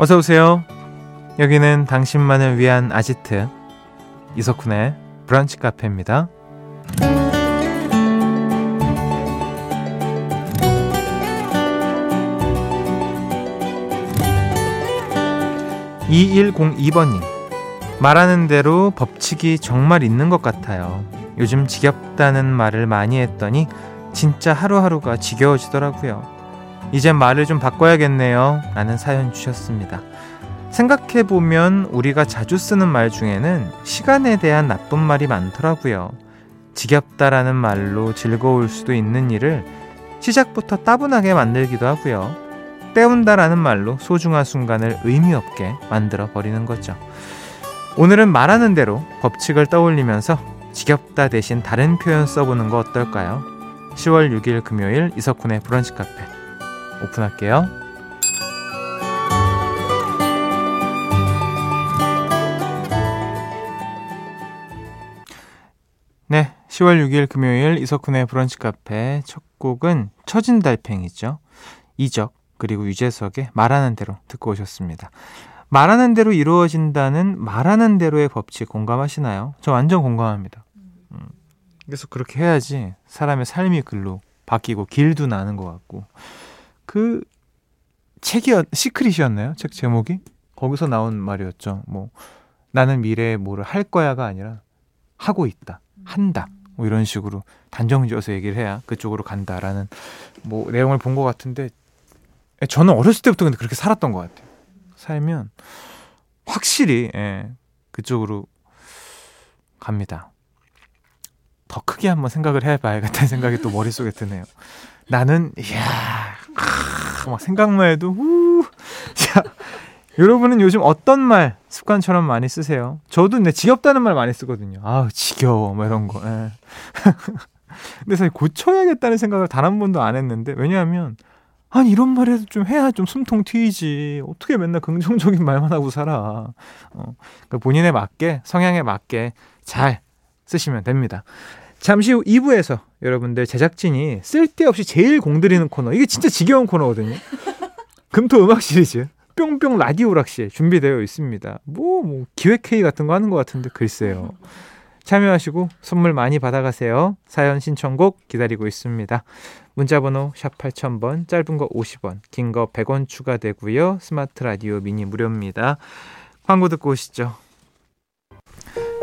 어서 오세요. 여기는 당신만을 위한 아지트 이석훈의 브런치 카페입니다. 2102번님 말하는 대로 법칙이 정말 있는 것 같아요. 요즘 지겹다는 말을 많이 했더니 진짜 하루하루가 지겨워지더라고요. 이젠 말을 좀 바꿔야겠네요. 라는 사연 주셨습니다. 생각해보면 우리가 자주 쓰는 말 중에는 시간에 대한 나쁜 말이 많더라고요. 지겹다라는 말로 즐거울 수도 있는 일을 시작부터 따분하게 만들기도 하고요. 때운다라는 말로 소중한 순간을 의미 없게 만들어 버리는 거죠. 오늘은 말하는 대로 법칙을 떠올리면서 지겹다 대신 다른 표현 써보는 거 어떨까요? 10월 6일 금요일 이석훈의 브런치 카페 오픈할게요. 네, 10월 6일 금요일 이석훈의 브런치 카페 첫 곡은 처진 달팽이죠. 이적 그리고 유재석의 말하는 대로 듣고 오셨습니다. 말하는 대로 이루어진다는 말하는 대로의 법칙 공감하시나요? 저 완전 공감합니다. 음, 그래서 그렇게 해야지 사람의 삶이 글로 바뀌고 길도 나는 것 같고 그 책이 시크릿이었나요? 책 제목이 거기서 나온 말이었죠. 뭐 나는 미래에 뭐를 할 거야가 아니라 하고 있다, 한다. 뭐 이런 식으로 단정지어서 얘기를 해야 그쪽으로 간다라는 뭐 내용을 본 것 같은데 저는 어렸을 때부터 근데 그렇게 살았던 것 같아요. 살면 확실히 예, 그쪽으로 갑니다. 더 크게 한번 생각을 해봐야겠다는 생각이 또 머릿속에 드네요. 나는 이야 크, 막 생각만 해도 후. 자, 여러분은 요즘 어떤 말 습관처럼 많이 쓰세요? 저도 근데 지겹다는 말 많이 쓰거든요. 아 지겨워 뭐 이런 거. 예. 근데 사실 고쳐야겠다는 생각을 단 한 번도 안 했는데 왜냐하면 아니 이런 말이라도 좀 해야 좀 숨통 트이지 어떻게 맨날 긍정적인 말만 하고 살아 어, 그러니까 본인에 맞게 성향에 맞게 잘 쓰시면 됩니다 잠시 후 2부에서 여러분들 제작진이 쓸데없이 제일 공들이는 코너 이게 진짜 지겨운 코너거든요 금토 음악 시리즈 뿅뿅 라디오 락시 준비되어 있습니다 뭐, 뭐 기획 회의 같은 거 하는 것 같은데 글쎄요 참여하시고 선물 많이 받아가세요. 사연 신청곡 기다리고 있습니다. 문자번호 샵 8000번, 짧은 거 50원, 긴 거 100원 추가되고요. 스마트 라디오 미니 무료입니다. 광고 듣고 오시죠.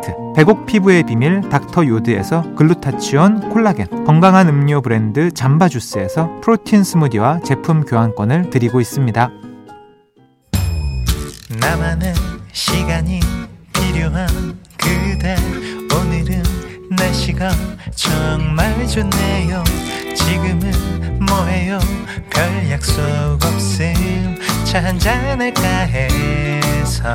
세트 배곡 피부의 비밀 닥터 요드에서 글루타치온 콜라겐 건강한 음료 브랜드 잠바주스에서 프로틴 스무디와 제품 교환권을 드리고 있습니다. 나만의 시간이 필요한 그대. 오늘은 날씨가 정말 좋네요. 지금은 뭐해요? 별 약속 없음. 차 한잔 할까 해서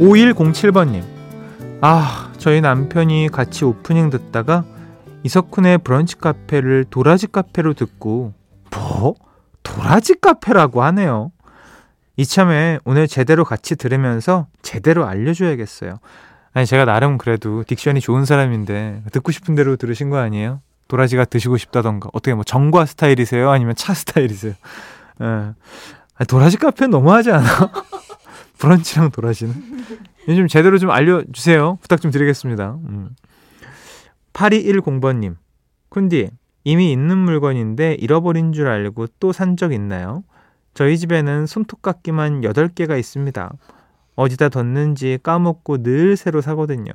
5107번님. 아, 저희 남편이 같이 오프닝 듣다가 이석훈의 브런치 카페를 도라지 카페로 듣고, 뭐? 도라지 카페라고 하네요. 이참에 오늘 제대로 같이 들으면서 제대로 알려줘야겠어요. 아니, 제가 나름 그래도 딕션이 좋은 사람인데, 듣고 싶은 대로 들으신 거 아니에요? 도라지가 드시고 싶다던가. 어떻게 뭐 정과 스타일이세요? 아니면 차 스타일이세요? 예. 도라지 카페는 너무하지 않아? 브런치랑 도라지는? 요즘 제대로 좀 알려주세요. 부탁 좀 드리겠습니다. 음. 8210번님. 쿤디, 이미 있는 물건인데 잃어버린 줄 알고 또 산 적 있나요? 저희 집에는 손톱깎이만 8개가 있습니다. 어디다 뒀는지 까먹고 늘 새로 사거든요.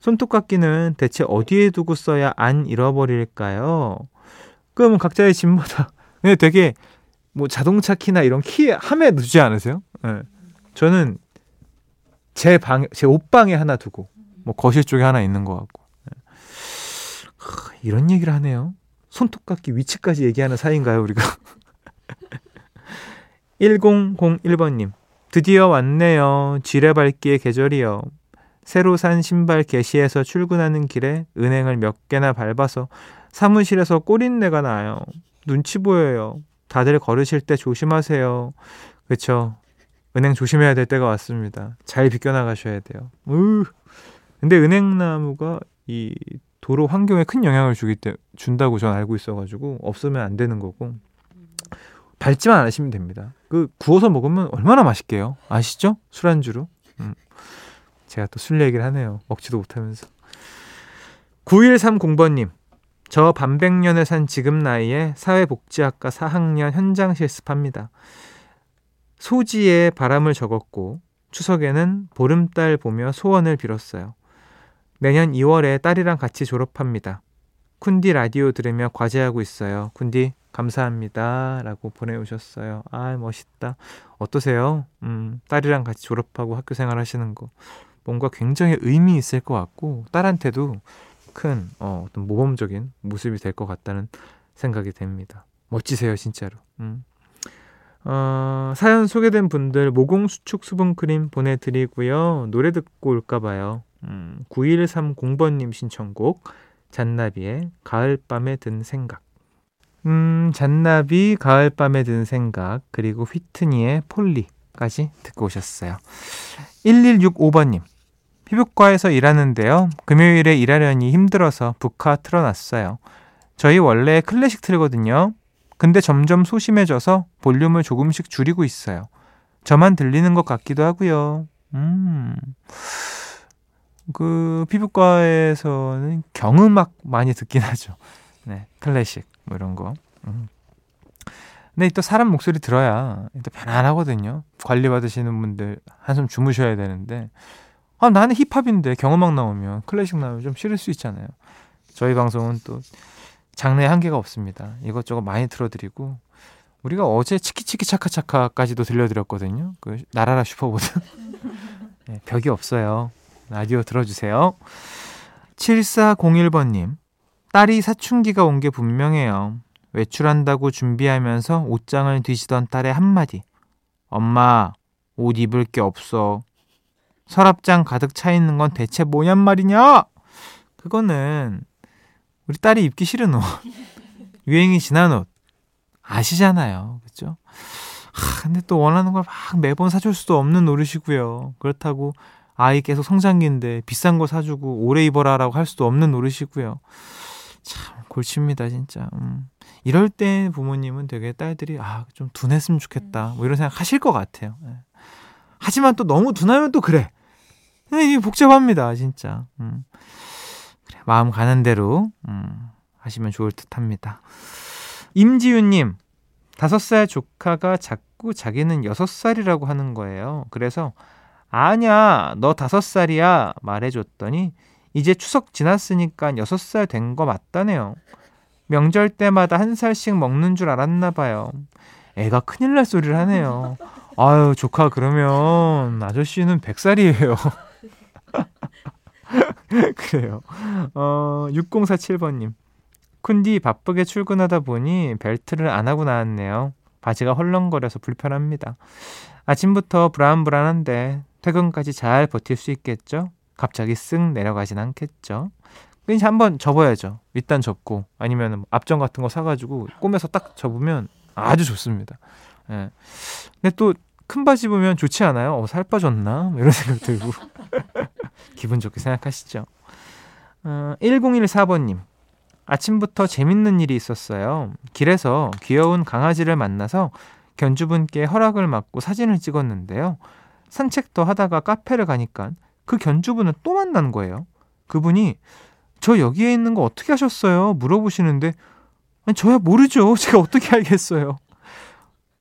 손톱깎이는 대체 어디에 두고 써야 안 잃어버릴까요? 그러면 각자의 집마다 근데 되게 뭐 자동차 키나 이런 키 함에 두지 않으세요? 네. 저는 제 방, 제 옷방에 하나 두고 뭐 거실 쪽에 하나 있는 것 같고 네. 이런 얘기를 하네요. 손톱깎이 위치까지 얘기하는 사이인가요, 우리가? 1001번님, 드디어 왔네요. 지뢰밟기의 계절이요. 새로 산 신발 게시해서 출근하는 길에 은행을 몇 개나 밟아서 사무실에서 꼬린내가 나요. 눈치 보여요. 다들 걸으실 때 조심하세요. 그쵸. 은행 조심해야 될 때가 왔습니다. 잘 비껴나가셔야 돼요. 으. 근데 은행나무가 이 도로 환경에 큰 영향을 주기 때 준다고 전 알고 있어가지고 없으면 안 되는 거고 밟지만 않으시면 됩니다. 그 구워서 먹으면 얼마나 맛있게요. 아시죠? 술안주로. 음. 제가 또 술 얘기를 하네요. 먹지도 못하면서. 9130번님. 저 반백년을 산 지금 나이에 사회복지학과 4학년 현장 실습합니다. 소지에 바람을 적었고 추석에는 보름달 보며 소원을 빌었어요. 내년 2월에 딸이랑 같이 졸업합니다. 쿤디 라디오 들으며 과제하고 있어요. 쿤디 감사합니다. 라고 보내오셨어요. 아, 멋있다. 어떠세요? 음, 딸이랑 같이 졸업하고 학교 생활 하시는 거. 뭔가 굉장히 의미 있을 것 같고, 딸한테도 큰, 어, 어떤 모범적인 모습이 될 것 같다는 생각이 됩니다. 멋지세요, 진짜로. 음. 어, 사연 소개된 분들 모공 수축 수분 크림 보내드리고요. 노래 듣고 올까봐요. 음, 9130번님 신청곡 잔나비의 가을밤에 든 생각 음, 잔나비 가을밤에 든 생각 그리고 휘트니의 폴리까지 듣고 오셨어요. 1165번님 피부과에서 일하는데요. 금요일에 일하려니 힘들어서 북카 틀어놨어요. 저희 원래 클래식 틀거든요. 근데 점점 소심해져서 볼륨을 조금씩 줄이고 있어요. 저만 들리는 것 같기도 하고요. 음. 그 피부과에서는 경음악 많이 듣긴 하죠. 네, 클래식 뭐 이런 거. 음. 근데 또 사람 목소리 들어야 또 편안하거든요. 관리 받으시는 분들 한숨 주무셔야 되는데 아 나는 힙합인데 경음악 나오면 클래식 나오면 좀 싫을 수 있잖아요. 저희 방송은 또 장르의 한계가 없습니다. 이것저것 많이 틀어드리고 우리가 어제 치키치키 차카차카까지도 들려드렸거든요. 그 나라라 슈퍼보드 네, 벽이 없어요. 라디오 들어주세요. 7401번님, 딸이 사춘기가 온 게 분명해요. 외출한다고 준비하면서 옷장을 뒤지던 딸의 한마디. 엄마, 옷 입을 게 없어. 서랍장 가득 차 있는 건 대체 뭐냔 말이냐? 그거는 우리 딸이 입기 싫은 옷. 유행이 지난 옷. 아시잖아요. 그죠? 하, 근데 또 원하는 걸 막 매번 사줄 수도 없는 노릇이고요. 그렇다고 아이 계속 성장기인데 비싼 거 사주고 오래 입어라라고 할 수도 없는 노릇이고요. 참 골칩니다 진짜. 음. 이럴 때 부모님은 되게 딸들이 아 좀 둔했으면 좋겠다 뭐 이런 생각 하실 것 같아요. 네. 하지만 또 너무 둔하면 또 그래. 이게 복잡합니다 진짜. 음. 마음 가는 대로 음, 하시면 좋을 듯합니다. 임지윤님 다섯 살 조카가 자꾸 자기는 여섯 살이라고 하는 거예요. 그래서 아냐, 너 다섯 살이야. 말해줬더니 이제 추석 지났으니까 여섯 살 된 거 맞다네요. 명절 때마다 한 살씩 먹는 줄 알았나 봐요. 애가 큰일 날 소리를 하네요. 아유, 조카 그러면 아저씨는 백살이에요 그래요. 어, 6047번님. 쿤디 바쁘게 출근하다 보니 벨트를 안 하고 나왔네요. 바지가 헐렁거려서 불편합니다. 아침부터 불안불안한데 퇴근까지 잘 버틸 수 있겠죠? 갑자기 쓱 내려가진 않겠죠? 그냥 한번 접어야죠. 일단 접고 아니면 앞전 같은 거 사가지고 꼬매서 딱 접으면 아주 좋습니다. 예. 근데 또 큰 바지 보면 좋지 않아요? 어, 살 빠졌나? 뭐 이런 생각 들고 기분 좋게 생각하시죠. 어, 1014번님 아침부터 재밌는 일이 있었어요. 길에서 귀여운 강아지를 만나서 견주분께 허락을 받고 사진을 찍었는데요. 산책도 하다가 카페를 가니까 그 견주분을 또 만난 거예요. 그분이 저 여기에 있는 거 어떻게 하셨어요? 물어보시는데 아니, 저야 모르죠. 제가 어떻게 알겠어요.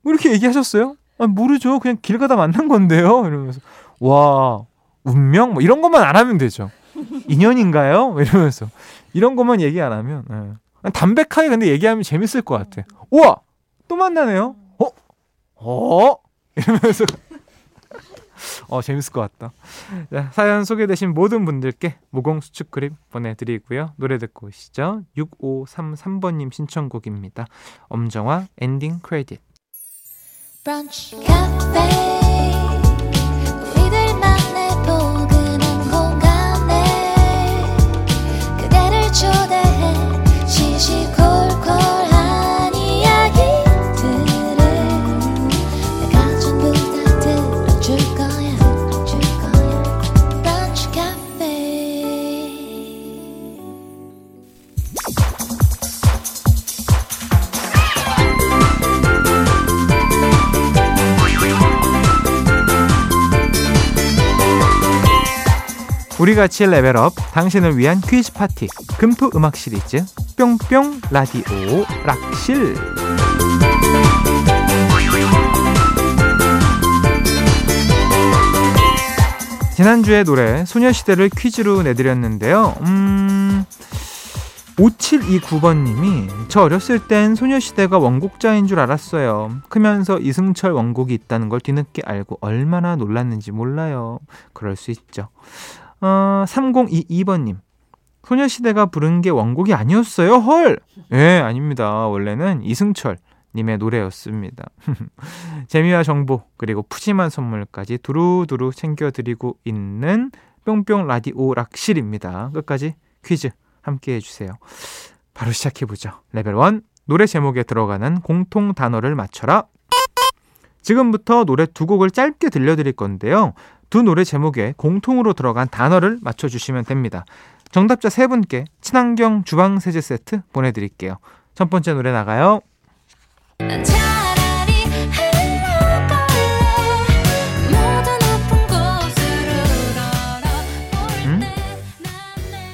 뭐 이렇게 얘기하셨어요? 아니, 모르죠. 그냥 길 가다 만난 건데요. 이러면서. 와, 운명? 뭐 이런 것만 안 하면 되죠. 인연인가요? 뭐 이러면서. 이런 것만 얘기 안 하면. 네. 담백하게 근데 얘기하면 재밌을 것 같아. 우와! 또 만나네요? 어? 어? 이러면서. 어, 재밌을 것 같다. 자, 사연 소개되신 모든 분들께 모공 수축 크림 보내드리고요. 노래 듣고 오시죠. 6533번님 신청곡입니다. 엄정화 엔딩 크레딧. 브런치 카페 우리 같이 level up 당신을 위한 퀴즈 파티 금토 음악 시리즈 뿅뿅 라디오 락실 지난주에 노래 소녀시대를 퀴즈로 내드렸는데요. 음... 5729번님이 저 어렸을 땐 소녀시대가 원곡자인 줄 알았어요. 크면서 이승철 원곡이 있다는 걸 뒤늦게 알고 얼마나 놀랐는지 몰라요. 그럴 수 있죠. 어, 3022번님. 소녀시대가 부른 게 원곡이 아니었어요? 헐! 예, 네, 아닙니다. 원래는 이승철 님의 노래였습니다. 재미와 정보, 그리고 푸짐한 선물까지 두루두루 챙겨 드리고 있는 뿅뿅 라디오 락실입니다. 끝까지 퀴즈 함께 해 주세요. 바로 시작해 보죠. 레벨 1. 노래 제목에 들어가는 공통 단어를 맞춰라. 지금부터 노래 두 곡을 짧게 들려드릴 건데요. 두 노래 제목에 공통으로 들어간 단어를 맞춰주시면 됩니다. 정답자 세 분께 친환경 주방 세제 세트 보내드릴게요. 첫 번째 노래 나가요. 음?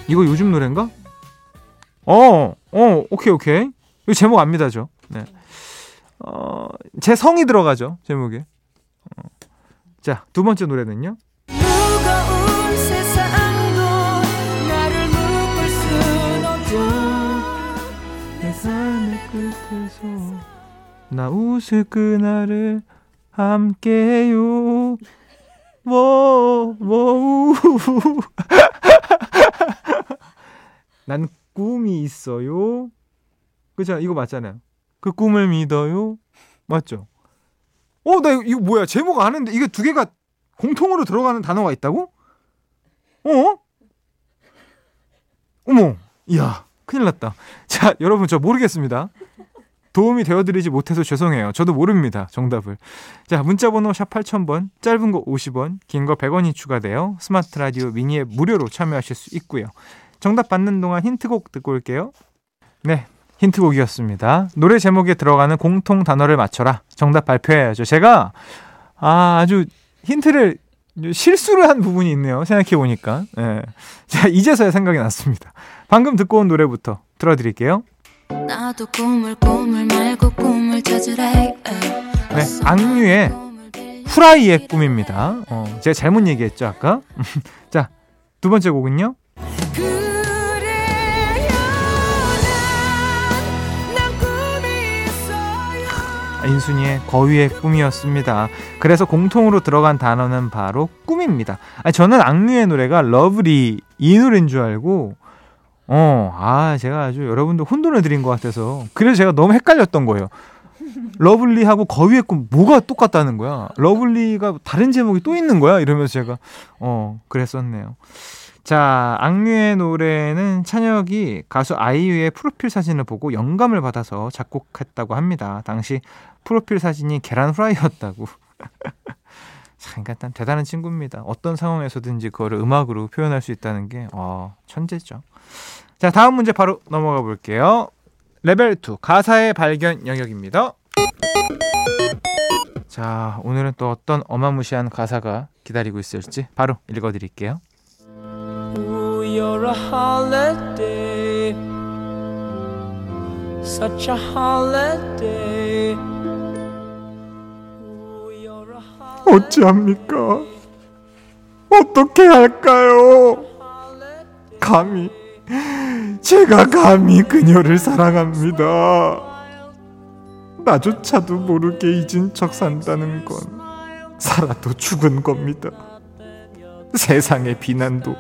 이거 요즘 노래인가? 어, 어, 오케이, 오케이. 이 제목 압니다, 저. 네. 어, 제 성이 들어가죠, 제목에. 어. 자, 두 번째 노래는요. 나 웃을 그날을 함께요. 뭐, 뭐, 난 꿈이 있어요. 그죠? 이거 맞잖아요. 그 꿈을 믿어요. 맞죠? 어, 나 이거, 뭐야? 제목 아는데 이게 두 개가 공통으로 들어가는 단어가 있다고? 어? 어머, 이야, 큰일 났다. 자, 여러분, 저 모르겠습니다. 도움이 되어드리지 못해서 죄송해요. 저도 모릅니다. 정답을. 자, 문자번호 샵 8000번, 짧은 거 50원, 긴 거 100원이 추가되어 스마트 라디오 미니에 무료로 참여하실 수 있고요. 정답 받는 동안 힌트곡 듣고 올게요. 네, 힌트곡이었습니다. 노래 제목에 들어가는 공통 단어를 맞춰라. 정답 발표해야죠. 제가 아, 아주 힌트를 실수를 한 부분이 있네요. 생각해 보니까. 예. 자, 이제서야 생각이 났습니다. 방금 듣고 온 노래부터 틀어드릴게요. 나도 꿈을 꿈을 말고 꿈을 찾으래. 네, 악뮤의 후라이의 꿈입니다. 어, 제가 잘못 얘기했죠 아까. 자, 두 번째 곡은요. 인순이의 거위의 꿈이었습니다. 그래서 공통으로 들어간 단어는 바로 꿈입니다. 아니, 저는 악뮤의 노래가 Love Lee 이 노래인 줄 알고 어, 아, 제가 아주 여러분들 혼돈을 드린 것 같아서 그래서 제가 너무 헷갈렸던 거예요. lovely하고 거위의 꿈 뭐가 똑같다는 거야? lovely가 다른 제목이 또 있는 거야? 이러면서 제가 어, 그랬었네요. 자, 악뮤의 노래는 찬혁이 가수 아이유의 프로필 사진을 보고 영감을 받아서 작곡했다고 합니다. 당시 프로필 사진이 계란 후라이였다고. 참, 그러니까 대단한 친구입니다. 어떤 상황에서든지 그거를 음악으로 표현할 수 있다는 게, 어, 천재죠. 자, 다음 문제 바로 넘어가 볼게요. 레벨 2, 가사의 발견 영역입니다. 자, 오늘은 또 어떤 어마무시한 가사가 기다리고 있을지 바로 a holiday. such a holiday. 어찌합니까? 어떻게 할까요? 감히, 제가 감히 그녀를 사랑합니다. 나조차도 모르게 잊은 척 산다는 건 살아도 죽은 겁니다. 세상의 비난도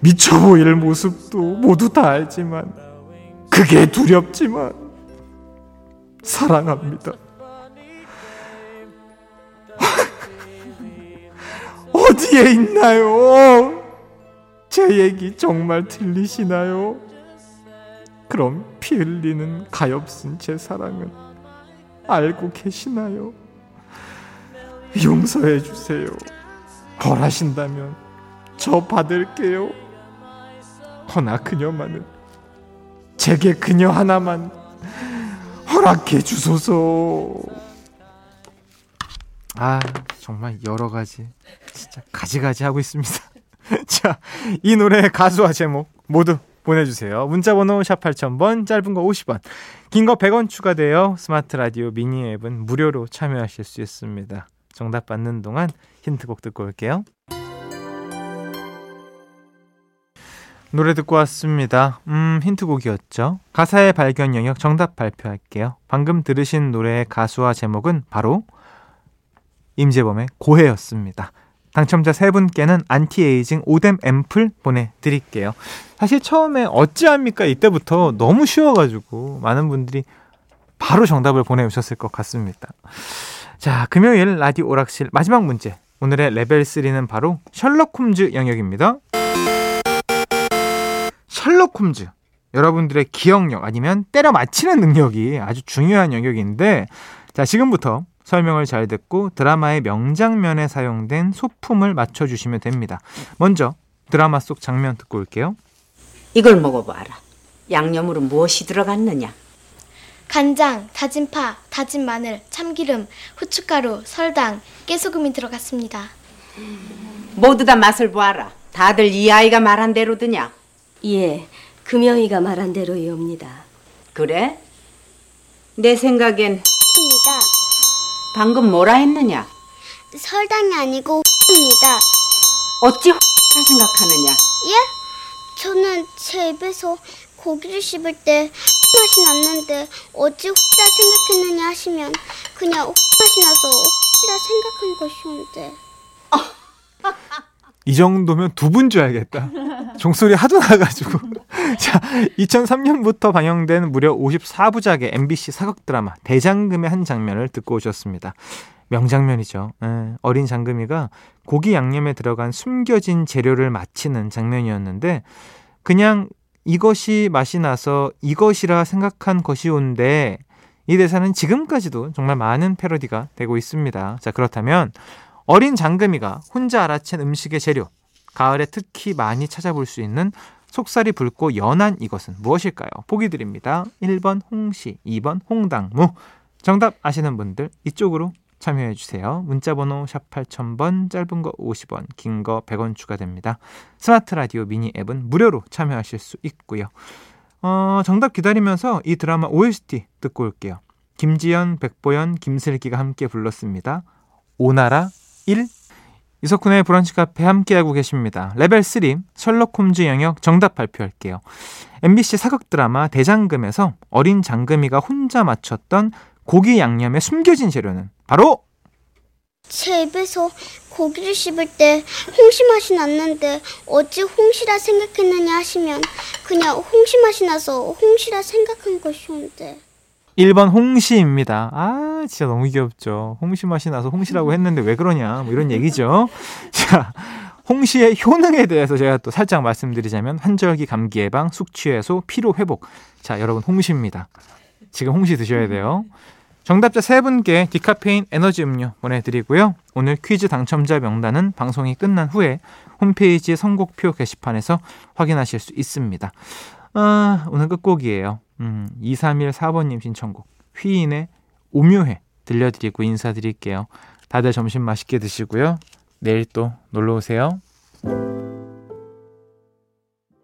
미쳐 보일 모습도 모두 다 알지만 그게 두렵지만 사랑합니다. 어디에 있나요? 제 얘기 정말 들리시나요? 그럼 피 흘리는 가엾은 제 사랑은 알고 계시나요? 용서해 주세요. 벌하신다면 저 받을게요. 허나 그녀만은 제게 그녀 하나만 허락해 주소서. 아, 정말 여러 가지 진짜 가지가지 하고 있습니다. 자, 이 노래의 가수와 제목 모두 보내주세요. 문자번호 샵 8000번, 짧은 거 50원, 긴 거 100원 추가되어 스마트 라디오 미니 앱은 무료로 참여하실 수 있습니다. 정답 받는 동안 힌트곡 듣고 올게요. 노래 듣고 왔습니다. 음, 힌트곡이었죠. 가사의 발견 영역 정답 발표할게요. 방금 들으신 노래의 가수와 제목은 바로 임재범의 고해였습니다. 당첨자 세 분께는 안티에이징 오뎀 앰플 보내드릴게요. 사실 처음에 어찌합니까? 이때부터 너무 쉬워가지고 많은 분들이 바로 정답을 보내주셨을 것 같습니다. 자, 금요일 라디오 오락실 마지막 문제. 오늘의 레벨 3는 바로 셜록 홈즈 영역입니다. 셜록 홈즈. 여러분들의 기억력 아니면 때려 맞히는 능력이 아주 중요한 영역인데, 자, 지금부터 설명을 잘 듣고 드라마의 명장면에 사용된 소품을 맞춰주시면 됩니다. 먼저 드라마 속 장면 듣고 올게요. 이걸 먹어봐라. 양념으로 무엇이 들어갔느냐? 간장, 다진 파, 다진 마늘, 참기름, 후춧가루, 설당, 깨소금이 들어갔습니다. 모두 다 맛을 보아라. 다들 이 아이가 말한 대로드냐? 예, 금영이가 말한 대로이옵니다. 그래? 내 생각엔 입니다. 방금 뭐라 했느냐? 설당이 아니고 입니다. 어찌 다 생각하느냐? 예? 저는 제 입에서 고기를 씹을 때 맛이 났는데 어찌 다 생각했느냐 하시면 그냥 맛이 나서 다 생각한 것이온데. 이 정도면 두분줄 알겠다. 종소리 하도 나가지고. 자, 2003년부터 방영된 무려 54부작의 MBC 사극 드라마 대장금의 한 장면을 듣고 오셨습니다. 명장면이죠. 에, 예, 어린 장금이가 고기 양념에 들어간 숨겨진 재료를 마치는 장면이었는데 그냥 이것이 맛이 나서 이것이라 생각한 것이온데 이 대사는 지금까지도 정말 많은 패러디가 되고 있습니다. 자, 그렇다면 어린 장금이가 혼자 알아챈 음식의 재료, 가을에 특히 많이 찾아볼 수 있는 속살이 붉고 연한 이것은 무엇일까요? 보기 드립니다. 1번 홍시, 2번 홍당무. 정답 아시는 분들 이쪽으로 참여해 주세요. 문자 번호 샵 8000번, 짧은 거 50원, 긴 거 100원 추가됩니다. 스마트 라디오 미니 앱은 무료로 참여하실 수 있고요. 어, 정답 기다리면서 이 드라마 OST 듣고 올게요. 김지연, 백보연, 김슬기가 함께 불렀습니다. 오나라 1 이석훈의 브런치 카페 함께하고 계십니다. 레벨 3 셜록 홈즈 영역 정답 발표할게요. MBC 사극 드라마 대장금에서 어린 장금이가 혼자 맞췄던 고기 양념의 숨겨진 재료는 바로 제 입에서 고기를 씹을 때 홍시 맛이 났는데 어찌 홍시라 생각했느냐 하시면 그냥 홍시 맛이 나서 홍시라 생각한 것이온데 1번 홍시입니다. 아, 진짜 너무 귀엽죠. 홍시 맛이 나서 홍시라고 했는데 왜 그러냐, 뭐 이런 얘기죠. 자, 홍시의 효능에 대해서 제가 또 살짝 말씀드리자면 환절기 감기 예방, 숙취 해소, 피로 회복. 자, 여러분 홍시입니다. 지금 홍시 드셔야 돼요. 정답자 세 분께 디카페인 에너지 음료 보내드리고요. 오늘 퀴즈 당첨자 명단은 방송이 끝난 후에 홈페이지 선곡표 게시판에서 확인하실 수 있습니다. 아, 오늘 끝곡이에요. 음, 2314번님 신청곡 휘인의 오묘해 들려드리고 인사드릴게요. 다들 점심 맛있게 드시고요. 내일 또 놀러 오세요.